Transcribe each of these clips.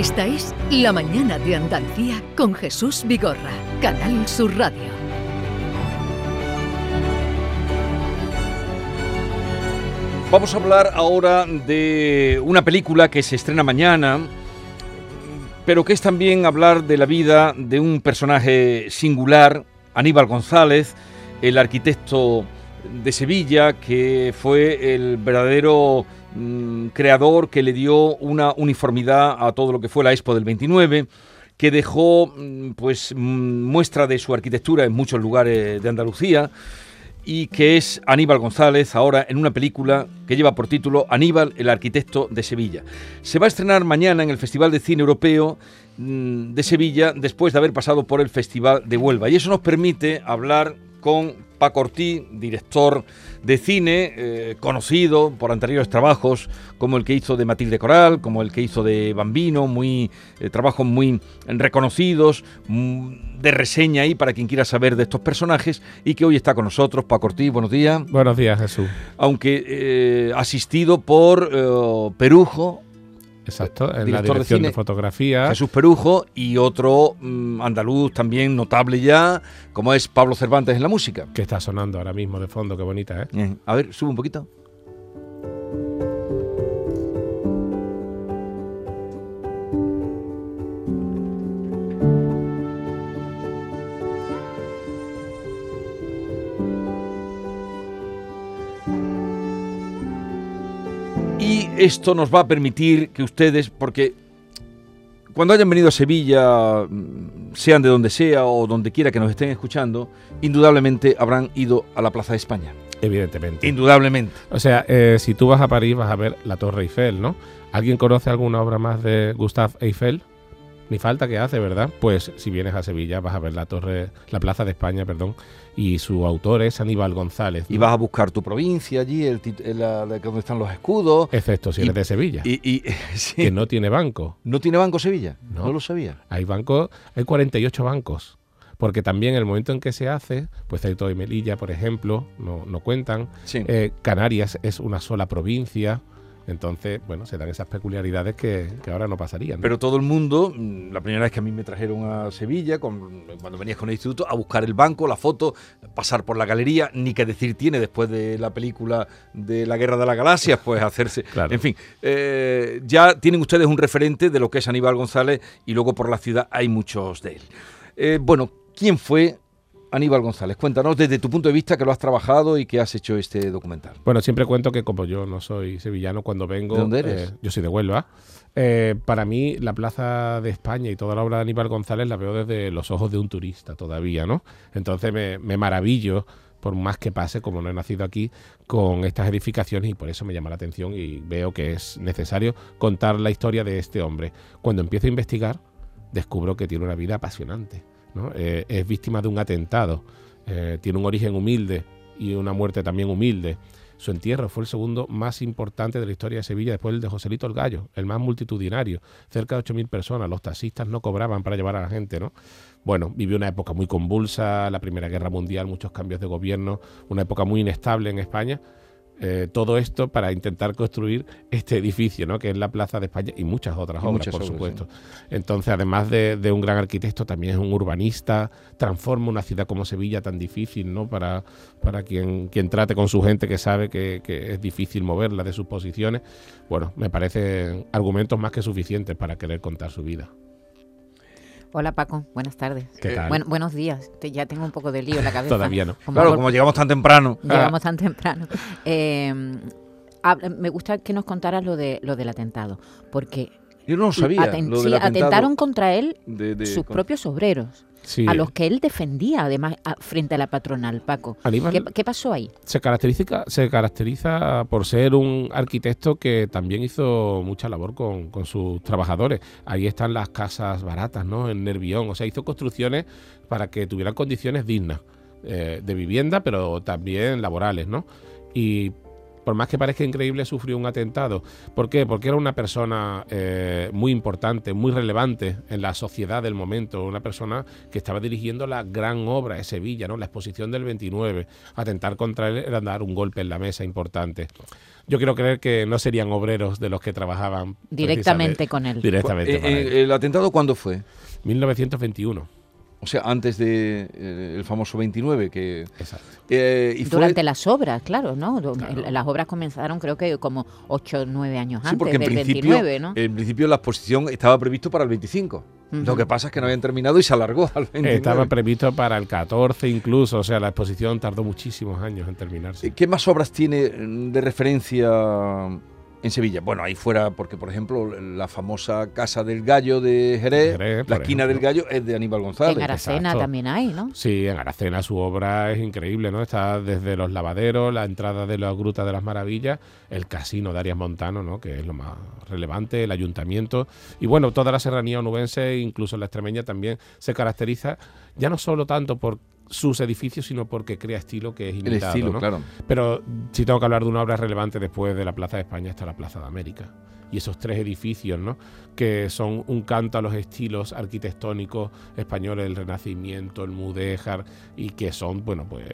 Esta es La Mañana de Andalucía con Jesús Vigorra, Canal Sur Radio. Vamos a hablar ahora de una película que se estrena mañana, pero que es también hablar de la vida de un personaje singular, Aníbal González, el arquitecto de Sevilla, que fue el verdadero mm, creador que le dio una uniformidad a todo lo que fue la Expo del 29 que dejó mm, pues mm, muestra de su arquitectura en muchos lugares de Andalucía y que es Aníbal González ahora en una película que lleva por título Aníbal, el arquitecto de Sevilla. Se va a estrenar mañana en el Festival de Cine Europeo de Sevilla después de haber pasado por el Festival de Huelva y eso nos permite hablar con Paco Ortiz, director de cine, eh, conocido por anteriores trabajos, como el que hizo de Matilde Coral, como el que hizo de Bambino, muy eh, trabajos muy reconocidos, mm, de reseña ahí para quien quiera saber de estos personajes, y que hoy está con nosotros. Paco Ortiz, buenos días. Buenos días, Jesús. Aunque eh, asistido por Perujo, Exacto, en la dirección de, fotografía. Jesús Perujo y otro mm, andaluz también notable ya, como es Pablo Cervantes en la música. Que está sonando ahora mismo de fondo, qué bonita, ¿eh? A ver, sube un poquito. Esto nos va a permitir que ustedes, porque cuando hayan venido a Sevilla, mm, sean de donde sea o donde quiera que nos estén escuchando, indudablemente habrán ido a la Plaza de España. Evidentemente. Indudablemente. O sea, eh, si tú vas a París vas a ver la Torre Eiffel, ¿no? ¿Alguien conoce alguna obra más de Gustave Eiffel? Ni falta que hace, ¿verdad? Pues si vienes a Sevilla vas a ver la torre, la Plaza de España, perdón, y su autor es Aníbal González. Y vas a buscar tu provincia allí, el, donde están los escudos. Excepto si eres de Sevilla. Y, Que no tiene banco. ¿No tiene banco Sevilla? No, lo sabía. Hay banco, hay 48 bancos porque también el momento en que se hace, pues Ceuta y Melilla, por ejemplo, no, no cuentan. Eh, Canarias es una sola provincia. Entonces, bueno, se dan esas peculiaridades que, ahora no pasarían. Pero todo el mundo, mm, la primera vez que a mí me trajeron a Sevilla, cuando venías con el instituto, a buscar el banco, la foto, pasar por la galería, ni que decir tiene después de la película de la Guerra de las Galaxias, pues hacerse. En fin, eh, ya tienen ustedes un referente de lo que es Aníbal González y luego por la ciudad hay muchos de él. Eh, bueno, ¿quién fue Aníbal González, cuéntanos desde tu punto de vista que lo has trabajado y que has hecho este documental. Bueno, siempre cuento que como yo no soy sevillano, cuando vengo... ¿De dónde eres? Eh, yo soy de Huelva. Eh, para mí, la Plaza de España y toda la obra de Aníbal González la veo desde los ojos de un turista todavía, ¿no? Entonces me, me maravillo por más que pase, como no he nacido aquí, con estas edificaciones y por eso me llama la atención y veo que es necesario contar la historia de este hombre. Cuando empiezo a investigar, descubro que tiene una vida apasionante eh, es víctima de un atentado, eh, tiene un origen humilde y una muerte también humilde. Su entierro fue el segundo más importante de la historia de Sevilla después del de Joselito el Gallo, el más multitudinario, cerca de 8.000 personas. Los taxistas no cobraban para llevar a la gente, ¿no? Bueno, vivió una época muy convulsa, la Primera Guerra Mundial, muchos cambios de gobierno, una época muy inestable en España, eh, todo esto para intentar construir este edificio, ¿no? que es la Plaza de España y muchas otras obras, por supuesto. Entonces, además de, un gran arquitecto, también es un urbanista, transforma una ciudad como Sevilla tan difícil ¿no? para, para quien, quien trate con su gente que sabe que, que es difícil moverla de sus posiciones. Bueno, me parecen argumentos más que suficientes para querer contar su vida. Hola Paco, buenas tardes. ¿Qué tal? Bueno, buenos días. ya tengo un poco de lío en la cabeza. Todavía no. claro, como llegamos tan temprano. Llegamos tan temprano. Eh, me gusta que nos contaras lo de lo del atentado, porque yo no lo sabía. sí, atentaron contra él sus propios obreros a los que él defendía, además, frente a la patronal, Paco. ¿Qué, pasó ahí? Se caracteriza, se caracteriza por ser un arquitecto que también hizo mucha labor con, sus trabajadores. Ahí están las casas baratas, ¿no? En Nervión. O sea, hizo construcciones para que tuvieran condiciones dignas eh, de vivienda, pero también laborales, ¿no? Y por más que parezca increíble, sufrió un atentado. ¿Por qué? Porque era una persona eh, muy importante, muy relevante en la sociedad del momento, una persona que estaba dirigiendo la gran obra de Sevilla, ¿no? la exposición del 29. Atentar contra él era dar un golpe en la mesa importante. Yo quiero creer que no serían obreros de los que trabajaban directamente con él. Directamente. Eh, ¿El atentado cuándo fue? 1921. O sea, antes del de, eh, famoso 29, que... Exacto. Eh, y Durante las obras, claro, ¿no? Las obras comenzaron creo que como 8 o 9 años antes porque en del principio, 29, ¿no? En principio la exposición estaba previsto para el 25. Lo que pasa es que no habían terminado y se alargó al 29. Estaba previsto para el 14 incluso, o sea, la exposición tardó muchísimos años en terminarse. ¿Qué más obras tiene de referencia en Sevilla. Bueno, ahí fuera, porque por ejemplo, la famosa Casa del Gallo de Jerez, la esquina del Gallo es de Aníbal González. En Aracena también hay, ¿no? Sí, en Aracena su obra es increíble, ¿no? Está desde los lavaderos, la entrada de la Gruta de las Maravillas, el casino de Arias Montano, ¿no? Que es lo más relevante, el ayuntamiento. Y bueno, toda la serranía onubense, incluso la extremeña, también se caracteriza ya no solo tanto por sus edificios, sino porque crea estilo que es imitado. El estilo, claro. Pero si tengo que hablar de una obra relevante después de la Plaza de España está la Plaza de América. Y esos tres edificios, ¿no? que son un canto a los estilos arquitectónicos españoles del Renacimiento, el Mudéjar, y que son, bueno, pues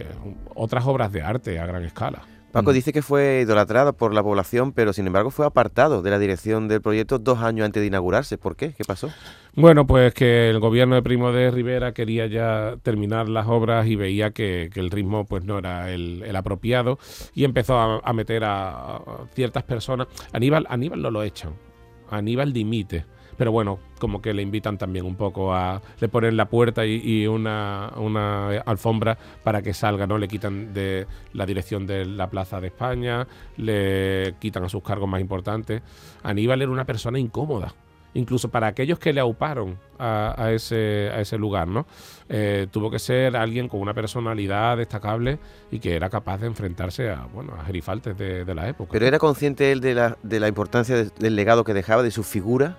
otras obras de arte a gran escala. Paco dice que fue idolatrado por la población, pero sin embargo fue apartado de la dirección del proyecto dos años antes de inaugurarse. ¿Por qué? ¿Qué pasó? Bueno, pues que el gobierno de Primo de Rivera quería ya terminar las obras y veía que, el ritmo pues no era el, apropiado y empezó a, meter a, ciertas personas. Aníbal, Aníbal no lo echan, Aníbal dimite pero bueno, como que le invitan también un poco a. Le ponen la puerta y, una, alfombra para que salga, ¿no? Le quitan de la dirección de la Plaza de España, le quitan a sus cargos más importantes. Aníbal era una persona incómoda incluso para aquellos que le auparon a, ese, a ese lugar, ¿no? Eh, tuvo que ser alguien con una personalidad destacable y que era capaz de enfrentarse a, bueno, a gerifaltes de, la época. ¿Pero era consciente él de la, de la importancia del legado que dejaba, de su figura?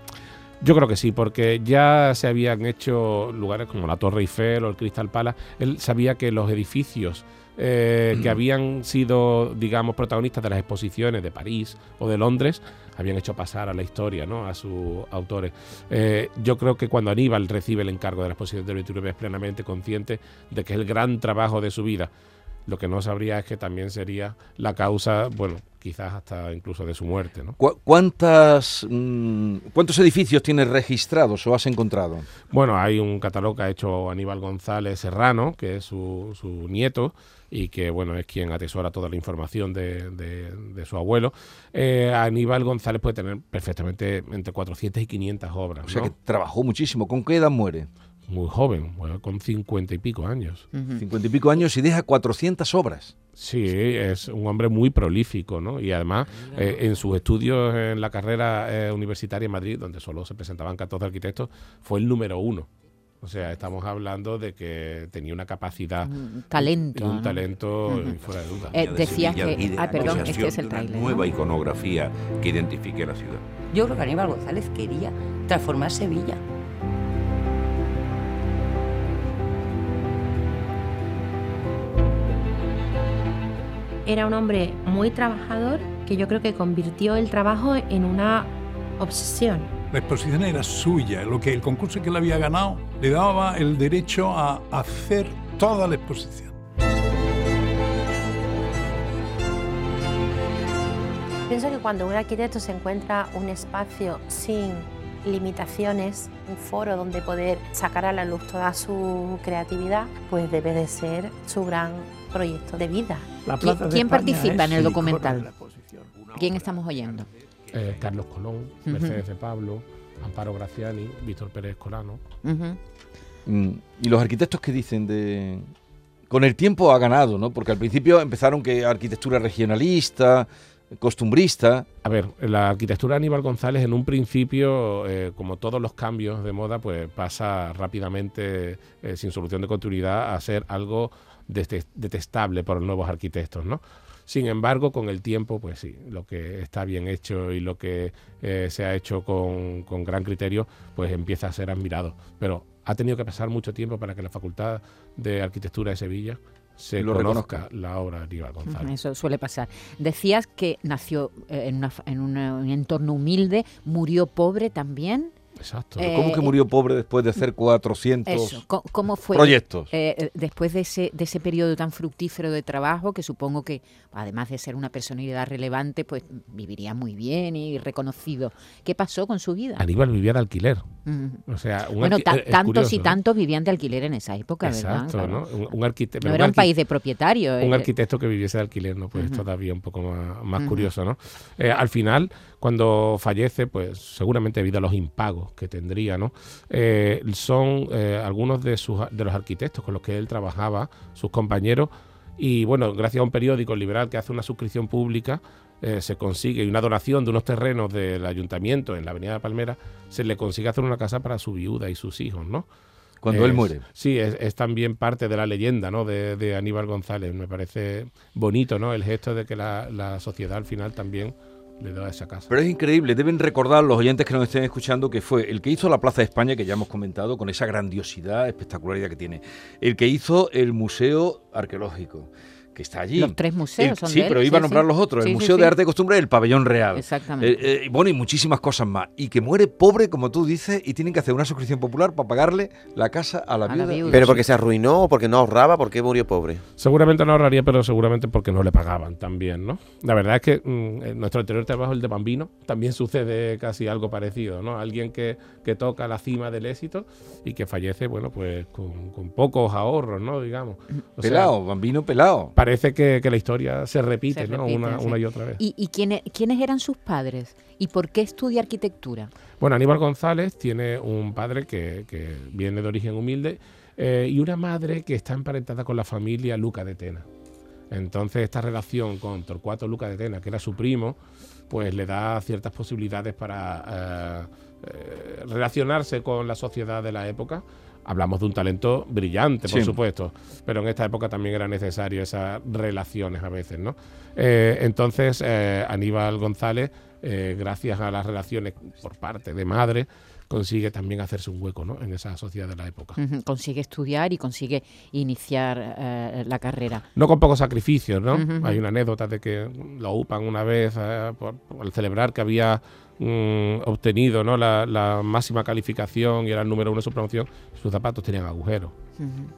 Yo creo que sí, porque ya se habían hecho lugares como la Torre Eiffel o el Crystal Palace. Él sabía que los edificios eh, que habían sido, digamos, protagonistas de las exposiciones de París o de Londres, habían hecho pasar a la historia, ¿no? A sus autores. Eh, yo creo que cuando Aníbal recibe el encargo de la exposición del 29 es plenamente consciente de que es el gran trabajo de su vida. Lo que no sabría es que también sería la causa, bueno, quizás hasta incluso de su muerte. ¿no? ¿Cuántas, mm, ¿Cuántos edificios tienes registrados o has encontrado? Bueno, hay un catálogo que ha hecho Aníbal González Serrano, que es su, su nieto, y que bueno es quien atesora toda la información de, de, su abuelo. Eh, Aníbal González puede tener perfectamente entre 400 y 500 obras. O sea que trabajó muchísimo. ¿Con qué edad muere? Muy joven, con cincuenta y pico años. Cincuenta y pico años y deja 400 obras. Sí, es un hombre muy prolífico, ¿no? Y además, eh, en sus estudios en la carrera eh, universitaria en Madrid, donde solo se presentaban 14 arquitectos, fue el número uno. O sea, estamos hablando de que tenía una capacidad, un talento, un talento fuera de duda. Eh, decía que, ah, perdón, este es el trailer. Nueva iconografía que identifique la ciudad. Yo creo que Aníbal González quería transformar Sevilla. Era un hombre muy trabajador que yo creo que convirtió el trabajo en una obsesión. La exposición era suya, lo que el concurso que él había ganado le daba el derecho a hacer toda la exposición. Pienso que cuando un arquitecto se encuentra un espacio sin limitaciones, un foro donde poder sacar a la luz toda su creatividad, pues debe de ser su gran proyecto de vida. ¿Quién participa en el documental? ¿Quién estamos oyendo? Eh, Carlos Colón, Mercedes de Pablo, Amparo Graciani, Víctor Pérez Colano. Mm, ¿Y los arquitectos qué dicen de...? Con el tiempo ha ganado, ¿no? Porque al principio empezaron que arquitectura regionalista, costumbrista. A ver, la arquitectura de Aníbal González en un principio, eh, como todos los cambios de moda, pues pasa rápidamente, eh, sin solución de continuidad, a ser algo detestable por los nuevos arquitectos, ¿no? Sin embargo, con el tiempo, pues sí, lo que está bien hecho y lo que eh, se ha hecho con, con, gran criterio, pues empieza a ser admirado. Pero ha tenido que pasar mucho tiempo para que la Facultad de Arquitectura de Sevilla se lo conozca la obra de Aníbal González. Eso suele pasar. Decías que nació eh, en, en un entorno humilde, murió pobre también. Exacto. ¿Cómo que eh, murió pobre después de hacer 400 ¿cómo fue, proyectos? Eh, eh, después de ese, de ese periodo tan fructífero de trabajo, que supongo que, además de ser una personalidad relevante, pues viviría muy bien y reconocido. ¿Qué pasó con su vida? Aníbal vivía de alquiler. O sea, bueno, tantos y tantos vivían de alquiler en esa época, Exacto, ¿verdad? ¿no? Un, arquitecto, no era un, país de propietarios. Un arquitecto que viviese de alquiler, ¿no? Pues todavía un poco más, curioso, ¿no? al final, cuando fallece, pues seguramente debido a los impagos que tendría, ¿no? Eh, son eh, algunos de, sus, de los arquitectos con los que él trabajaba, sus compañeros, y bueno, gracias a un periódico liberal que hace una suscripción pública, eh, se consigue una donación de unos terrenos del ayuntamiento en la Avenida de Palmera, se le consigue hacer una casa para su viuda y sus hijos, ¿no? Cuando él muere. Sí, es, también parte de la leyenda ¿no? de, Aníbal González. Me parece bonito ¿no? el gesto de que la, la sociedad al final también le da esa casa. Pero es increíble, deben recordar los oyentes que nos estén escuchando que fue el que hizo la Plaza de España, que ya hemos comentado, con esa grandiosidad, espectacularidad que tiene, el que hizo el Museo Arqueológico, que está allí. Los tres museos Sí, pero iba a nombrar los otros. el Museo de Arte y Costumbre el Pabellón Real. Exactamente. Eh, eh, bueno, y muchísimas cosas más. Y que muere pobre, como tú dices, y tienen que hacer una suscripción popular para pagarle la casa a la, viuda. Pero porque se arruinó, o porque no ahorraba, ¿por qué murió pobre? Seguramente no ahorraría, pero seguramente porque no le pagaban también, ¿no? La verdad es que mm, en nuestro anterior trabajo, el de Bambino, también sucede casi algo parecido, ¿no? Alguien que, que toca la cima del éxito y que fallece, bueno, pues con, pocos ahorros, ¿no? Digamos. pelado, Bambino pelado. Parece que, que la historia se repite, ¿no? una, y otra vez. ¿Y, quiénes, quiénes eran sus padres? ¿Y por qué estudia arquitectura? Bueno, Aníbal González tiene un padre que, viene de origen humilde eh, y una madre que está emparentada con la familia Luca de Tena. Entonces esta relación con Torcuato Luca de Tena, que era su primo, pues le da ciertas posibilidades para eh, eh, relacionarse con la sociedad de la época Hablamos de un talento brillante, por supuesto, pero en esta época también era necesario esas relaciones a veces, ¿no? Eh, entonces, eh, Aníbal González, eh, gracias a las relaciones por parte de madre, consigue también hacerse un hueco ¿no? en esa sociedad de la época. Consigue estudiar y consigue iniciar la carrera. No con pocos sacrificios, ¿no? Hay una anécdota de que lo upan una vez al celebrar que había Mm, obtenido ¿no? La, máxima calificación y era el número uno de su promoción, sus zapatos tenían agujeros.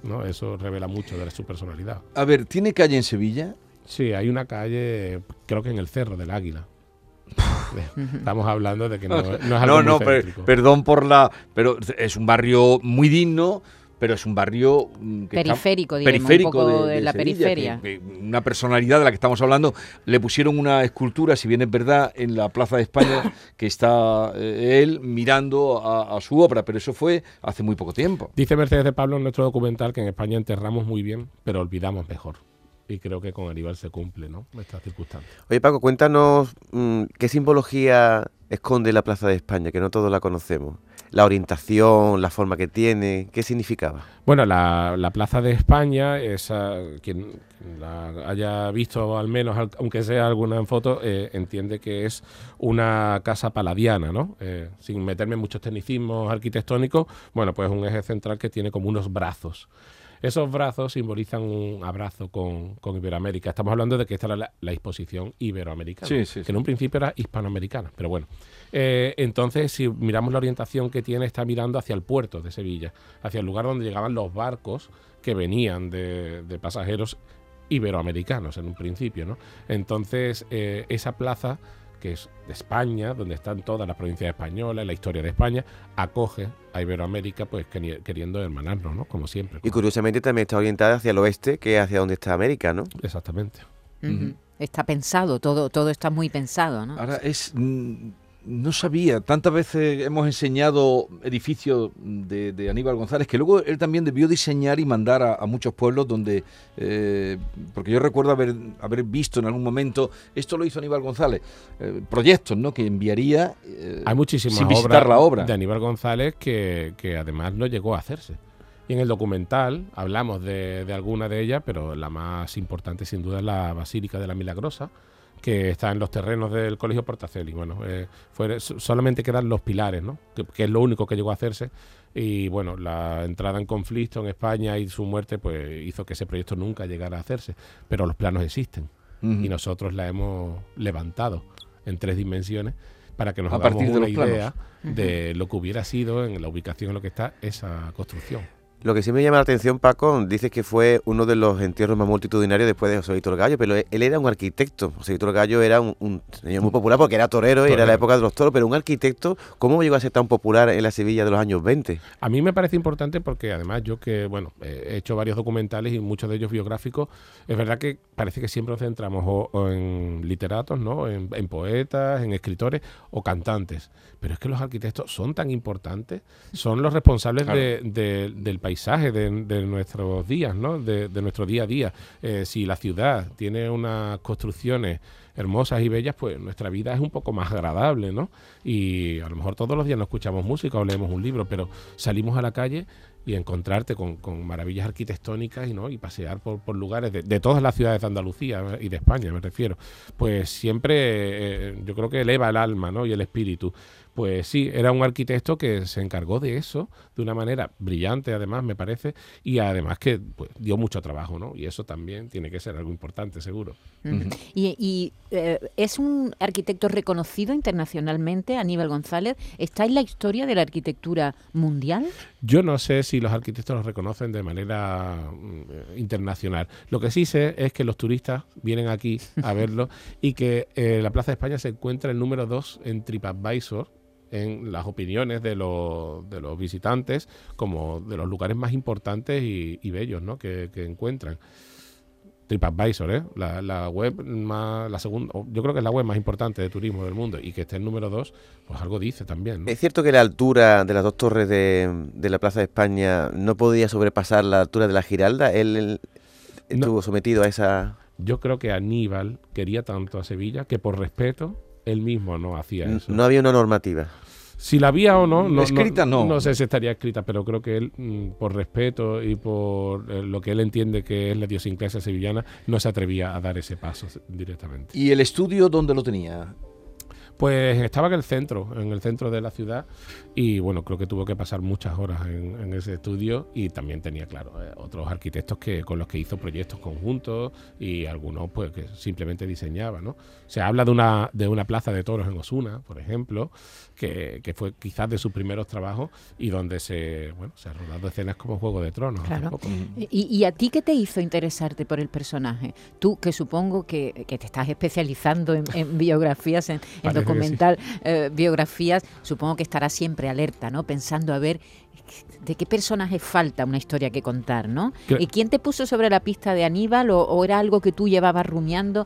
¿no? Eso revela mucho de su personalidad. A ver, ¿tiene calle en Sevilla? Sí, hay una calle, creo que en el Cerro del Águila. Estamos hablando de que no, no es algo No, no, perdón por la... Pero es un barrio muy digno, pero es un barrio mm, periférico, periférico de, la periferia. una personalidad de la que estamos hablando. Le pusieron una escultura, si bien es verdad, en la Plaza de España, que está eh, él mirando a, su obra, pero eso fue hace muy poco tiempo. Dice Mercedes de Pablo en nuestro documental que en España enterramos muy bien, pero olvidamos mejor. Y creo que con Aníbal se cumple, ¿no? Esta circunstancia. Oye, Paco, cuéntanos mm, qué simbología esconde la Plaza de España, que no todos la conocemos la orientación, la forma que tiene, ¿qué significaba? Bueno, la, Plaza de España, esa, quien la haya visto al menos, aunque sea alguna en foto, eh, entiende que es una casa paladiana, ¿no? Eh, sin meterme en muchos tecnicismos arquitectónicos, bueno, pues un eje central que tiene como unos brazos. Esos brazos simbolizan un abrazo con, Iberoamérica. Estamos hablando de que esta era la, la exposición iberoamericana, que en un principio era hispanoamericana, pero bueno. Eh, entonces, si miramos la orientación que tiene, está mirando hacia el puerto de Sevilla, hacia el lugar donde llegaban los barcos que venían de, pasajeros iberoamericanos en un principio, ¿no? Entonces, eh, esa plaza que es de España, donde están todas las provincias españolas, la historia de España, acoge a Iberoamérica, pues queriendo hermanarnos, ¿no? Como siempre. Y curiosamente también está orientada hacia el oeste, que es hacia donde está América, ¿no? Exactamente. Está pensado, todo, todo está muy pensado, ¿no? Ahora es mm, no sabía, tantas veces hemos enseñado edificios de, Aníbal González que luego él también debió diseñar y mandar a, muchos pueblos donde, eh, porque yo recuerdo haber, haber visto en algún momento, esto lo hizo Aníbal González, eh, proyectos ¿no? que enviaría eh, Hay muchísimas sin visitar la obra de Aníbal González que, además no llegó a hacerse. Y en el documental hablamos de, de alguna de ellas, pero la más importante sin duda es la Basílica de la Milagrosa, que está en los terrenos del Colegio Portaceli. Bueno, eh, fue, solamente quedan los pilares, ¿no? Que, que, es lo único que llegó a hacerse. Y bueno, la entrada en conflicto en España y su muerte pues hizo que ese proyecto nunca llegara a hacerse. Pero los planos existen y nosotros la hemos levantado en tres dimensiones para que nos A hagamos partir de una planos. idea de lo que hubiera sido en la ubicación en lo que está esa construcción. Lo que sí me llama la atención, Paco, dices que fue uno de los entierros más multitudinarios después de José Víctor Gallo, pero él era un arquitecto. José Víctor Gallo era un, un señor muy popular porque era torero y era la época de los toros, pero un arquitecto, ¿cómo llegó a ser tan popular en la Sevilla de los años 20? A mí me parece importante porque además yo que, bueno, he hecho varios documentales y muchos de ellos biográficos, es verdad que parece que siempre nos centramos o, o en literatos, ¿no? En, en poetas, en escritores o cantantes. Pero es que los arquitectos son tan importantes, son los responsables Claro. de- de- del paisaje de, de nuestros días, ¿no? De, nuestro día a día. Eh, si la ciudad tiene unas construcciones hermosas y bellas, pues nuestra vida es un poco más agradable, ¿no? Y a lo mejor todos los días no escuchamos música o leemos un libro, pero salimos a la calle y encontrarte con, con maravillas arquitectónicas y, ¿no? y pasear por, por lugares de, de todas las ciudades de Andalucía ¿eh? y de España, me refiero. Pues siempre eh, yo creo que eleva el alma ¿no? y el espíritu. Pues sí, era un arquitecto que se encargó de eso de una manera brillante, además, me parece, y además que pues, dio mucho trabajo, ¿no? Y eso también tiene que ser algo importante, seguro. Y, y, eh, es un arquitecto reconocido internacionalmente, Aníbal González. ¿Está en la historia de la arquitectura mundial? Yo no sé si los arquitectos los reconocen de manera mm, internacional. Lo que sí sé es que los turistas vienen aquí a verlo y que eh, la Plaza de España se encuentra el número 2 en TripAdvisor en las opiniones de los, de los visitantes como de los lugares más importantes y, y bellos ¿no? que, que encuentran. TripAdvisor, ¿eh? la, la web más, la segunda, yo creo que es la web más importante de turismo del mundo y que esté en número 2, pues algo dice también. ¿no? ¿Es cierto que la altura de las dos torres de, de la Plaza de España no podía sobrepasar la altura de la Giralda? Él, él No. estuvo sometido a esa... Yo creo que Aníbal quería tanto a Sevilla que por respeto él mismo no hacía eso. No había una normativa. Si la había o no, no Escrita, no. No sé si estaría escrita, pero creo que él, mm, por respeto y por eh, lo que él entiende que es la idiosincrasia sevillana, no se atrevía a dar ese paso directamente. ¿Y el estudio dónde lo tenía? Pues estaba en el centro, en el centro de la ciudad, y bueno, creo que tuvo que pasar muchas horas en, en ese estudio y también tenía, claro, eh, otros arquitectos que con los que hizo proyectos conjuntos y algunos pues que simplemente diseñaba, ¿no? Se habla de una, de una plaza de toros en Osuna, por ejemplo, que, que fue quizás de sus primeros trabajos y donde se, bueno, se han rodado escenas como Juego de Tronos. Claro. poco. ¿Y, y a ti qué te hizo interesarte por el personaje? Tú, que supongo que, que te estás especializando en, en biografías, en, en documental eh, biografías, supongo que estarás siempre alerta, ¿no? Pensando a ver de qué personaje falta una historia que contar, ¿no? ¿Y quién te puso sobre la pista de Aníbal o, o era algo que tú llevabas rumiando?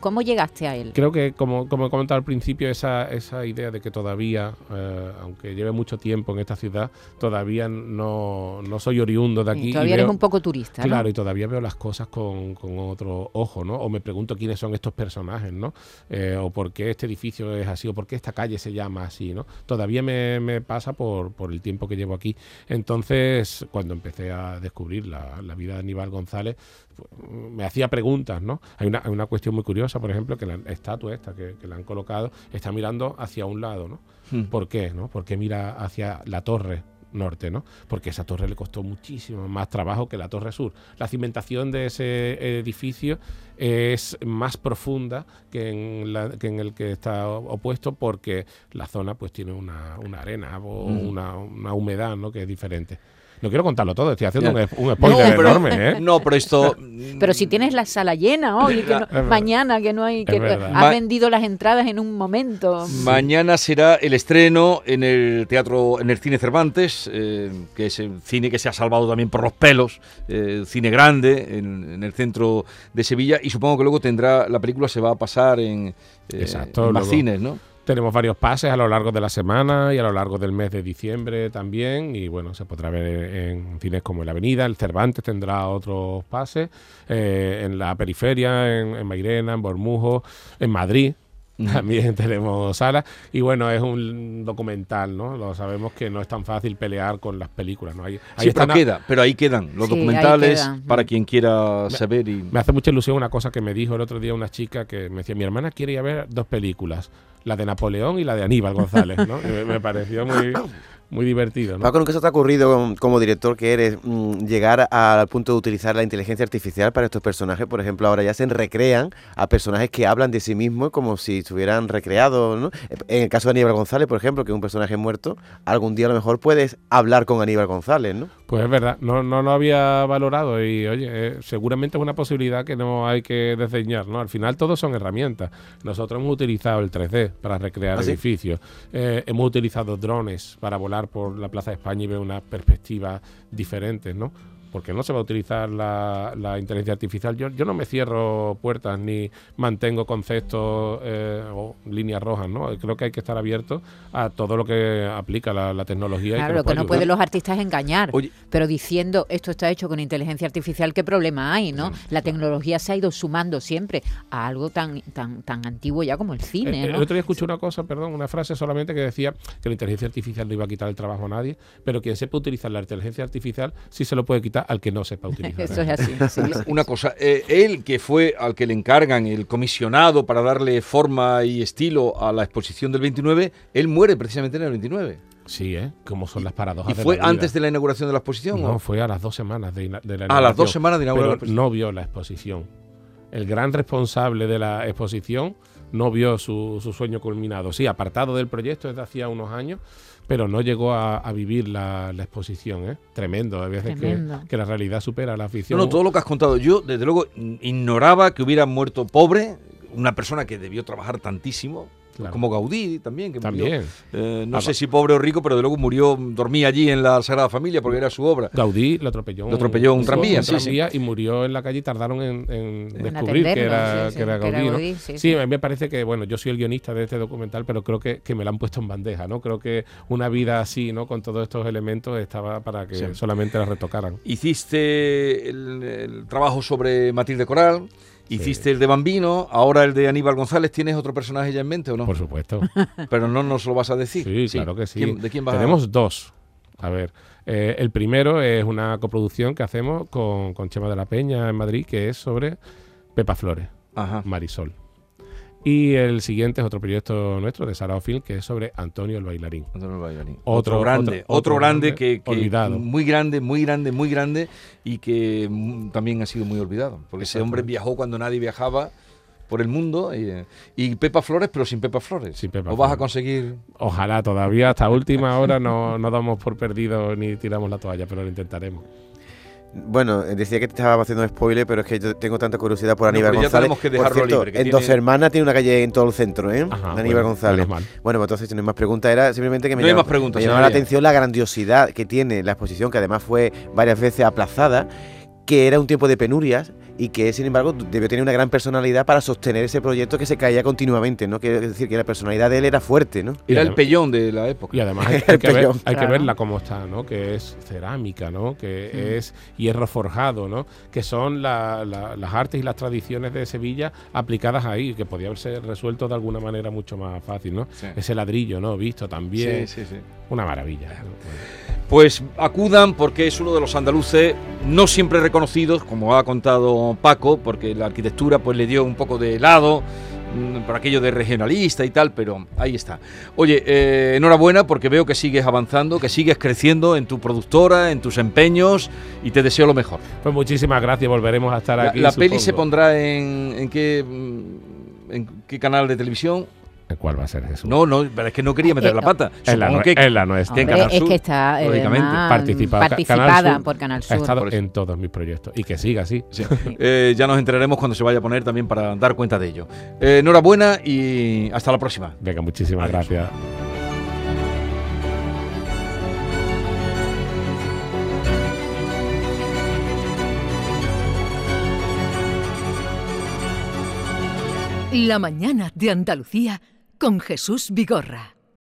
¿Cómo llegaste a él? Creo que, como, como he comentado al principio, esa, esa idea de que todavía, eh, aunque lleve mucho tiempo en esta ciudad, todavía no, no soy oriundo de aquí. y Todavía eres veo- un poco turista, ¿no? Claro, y todavía veo las cosas con, con otro ojo, ¿no? O me pregunto quiénes son estos personajes, ¿no? Eh, o por qué este edificio es así, o por qué esta calle se llama así, ¿no? Todavía me, me pasa por, por el tiempo que llevo aquí. Entonces, cuando empecé a descubrir la, la vida de Aníbal González, pues, me hacía preguntas, ¿no? Hay una, hay una cuestión muy curiosa, por ejemplo, que la estatua esta que, que le han colocado está mirando hacia un lado, ¿no? Hmm. ¿Por qué? ¿no? ¿Por qué mira hacia la torre norte, ¿no? Porque esa torre le costó muchísimo más trabajo que la torre sur. La cimentación de ese edificio es más profunda que en, la- que en el que está opuesto porque la zona pues tiene una, una arena o Mm. una, una humedad, ¿no? Que es diferente. No quiero contarlo todo, estoy haciendo un, un spoiler pero, enorme, ¿eh? no, pero esto... Pero si tienes la sala llena hoy, que no- mañana que no hay, que has vendido las entradas en un momento. Mañana será el estreno en el teatro, en el cine Cervantes, eh, que es el cine que se ha salvado también por los pelos, eh, cine grande en, en el centro de Sevilla y supongo que luego tendrá la película se va a pasar en, eh, Exacto, en más luego- cines, ¿no? Tenemos varios pases a lo largo de la semana y a lo largo del mes de diciembre también. Y bueno, se podrá ver en cines como en la Avenida. El Cervantes tendrá otros pases. eh, en la periferia, en, en Mairena, en Bormujo, en Madrid. también tenemos sala. Y bueno, es un documental, ¿no? Lo sabemos que no es tan fácil pelear con las películas, ¿no? Ahí, ahí Sí, pero están a- queda, pero ahí quedan los Sí, documentales para quien quiera saber y Me hace mucha ilusión una cosa que me dijo el otro día una chica que me decía, mi hermana quiere ir a ver dos películas, la de Napoleón y la de Aníbal González, ¿no? Me, me pareció muy, muy divertido, ¿no? Paco, ¿nunca se te ha ocurrido, como, como director que eres, mm, llegar al punto de utilizar la inteligencia artificial para estos personajes? Por ejemplo, ahora ya se recrean a personajes que hablan de sí mismos como si estuvieran recreados, ¿no? En el caso de Aníbal González, por ejemplo, que es un personaje muerto, algún día a lo mejor puedes hablar con Aníbal González, ¿no? Pues es verdad, no, no lo había valorado y oye, eh, seguramente es una posibilidad que no hay que desdeñar, ¿no? Al final todos son herramientas. Nosotros hemos utilizado el 3D para recrear ¿Ah, sí? edificios, Eh, hemos utilizado drones para volar por la Plaza de España y ver unas perspectivas diferentes, ¿no? Porque no se va a utilizar la, la inteligencia artificial. Yo, yo no me cierro puertas ni mantengo conceptos eh, o líneas rojas, ¿no? Creo que hay que estar abierto a todo lo que aplica la, la tecnología. y Claro, nos lo que puede no pueden los artistas es engañar, Oye. pero diciendo esto está hecho con inteligencia artificial, ¿qué problema hay, no? La tecnología se ha ido sumando siempre a algo tan tan tan antiguo ya como el Eh, cine, El ¿no? otro día escuché una cosa, perdón, una frase solamente que decía que la inteligencia artificial no iba a quitar el trabajo a nadie, pero quien sepa utilizar la inteligencia artificial sí se lo puede quitar al que no sepa utilizar. Eso es así. sí, sí. Una cosa, eh, él que fue al que le encargan el comisionado para darle forma y estilo a la exposición del 29, él muere precisamente en el 29. Sí, ¿eh? Como son las paradojas ¿Y de fue vida. antes de la inauguración de la exposición? No, o? fue a las dos semanas de, la Ah, a las dos inauguración, semanas de pero exposición. no vio la exposición. El gran responsable de la exposición no vio su, su sueño culminado. Sí, apartado del proyecto desde hacía unos años, pero no llegó a, a vivir la, la exposición. ¿eh? Tremendo, hay veces que, Tremendo. que la realidad supera la No, ficción. no, todo lo que has contado. Yo, desde luego, ignoraba que hubiera muerto pobre, una persona que debió trabajar tantísimo, Claro. como Gaudí también, que murió, También. eh, no Ah, sé si pobre o rico, pero de luego murió, dormía allí en la Sagrada Familia porque era su obra. Gaudí lo atropelló, Lo atropelló un tranvía, sí, sí. tranvía y murió en la calle y tardaron en, en descubrir que era, sí, sí, que era que era Gaudí. sí, sí, sí. a mí me parece que, bueno, yo soy el guionista de este documental, pero creo que, que me lo han puesto en bandeja, ¿no? Creo que una vida así, ¿no? Con todos estos elementos estaba para que Sí. solamente la retocaran. Hiciste el, el trabajo sobre Matilde Coral, hiciste el de Bambino, ahora el de Aníbal González. ¿Tienes otro personaje ya en mente o no? Por supuesto. Pero no nos lo vas a decir. Sí, claro que sí. ¿Quién- ¿De quién vas a- Tenemos dos. A ver, eh, el primero es una coproducción que hacemos con, con Chema de la Peña en Madrid, que es sobre Pepa Flores. Ajá. Marisol. Y el siguiente es otro proyecto nuestro de Sarao Film, que es sobre Antonio el bailarín. Antonio Bailarín. Otro- Otro, grande, otro- grande, grande que, que- olvidado. muy grande, muy grande, muy grande y que mm, también ha sido muy olvidado, porque ese hombre viajó cuando nadie viajaba por el mundo y, eh, y Pepa Flores, pero sin Pepa Flores. Sin Pepa ¿O vas a Flores. conseguir? Ojalá todavía hasta última hora no, no damos por perdido ni tiramos la toalla, pero lo intentaremos. Bueno, eh, decía que te estaba haciendo spoiler, pero es que yo tengo tanta curiosidad por No, Aníbal ya González. tenemos que Por cierto, libre, que en tiene- Dos Hermanas tiene una calle en todo el centro, ¿eh? Ajá, Aníbal bueno, González. Bueno, pues entonces si no hay más preguntas, era simplemente que me No preguntas, me llamaba la atención la grandiosidad que tiene la exposición, que además fue varias veces aplazada, que era un tiempo de penurias y que, sin embargo, debió tener una gran personalidad para sostener ese proyecto que se caía continuamente, ¿no? Quiero decir que la personalidad de él era fuerte, ¿no? Era el pellón de la época. Y además hay, que, ver- verla como está, ¿no? Que es cerámica, ¿no? Que es hierro forjado, ¿no? Que son la- la- las artes y las tradiciones de Sevilla aplicadas ahí, que podía haberse resuelto de alguna manera mucho más fácil, ¿no? Sí. Ese ladrillo, ¿no? Visto también. Sí, sí, sí. Una maravilla. Pues acudan porque es uno de los andaluces no siempre reconocidos, como ha contado Paco, porque la arquitectura pues le dio un poco de lado mm, por aquello de regionalista y tal, pero ahí está. Oye, eh, enhorabuena porque veo que sigues avanzando, que sigues creciendo en tu productora, en tus empeños y te deseo lo mejor. Pues muchísimas gracias, volveremos a estar La, aquí. la peli se pondrá en, en qué mm, en qué canal de televisión. ¿Cuál va a ser Jesús? No, no, pero es que no quería meter Eh, la pata. en la, nue- que en la nuestra. que en Hombre, Canal es que está eh, participada Canal Sur por Canal Ha Sur. estado Por eso. en todos mis proyectos. Y que siga así. Sí. Eh, ya nos enteraremos cuando se vaya a poner también para dar cuenta de ello. Eh, enhorabuena y hasta la próxima. Venga, muchísimas Adiós. gracias. La mañana de Andalucía con Jesús Vigorra.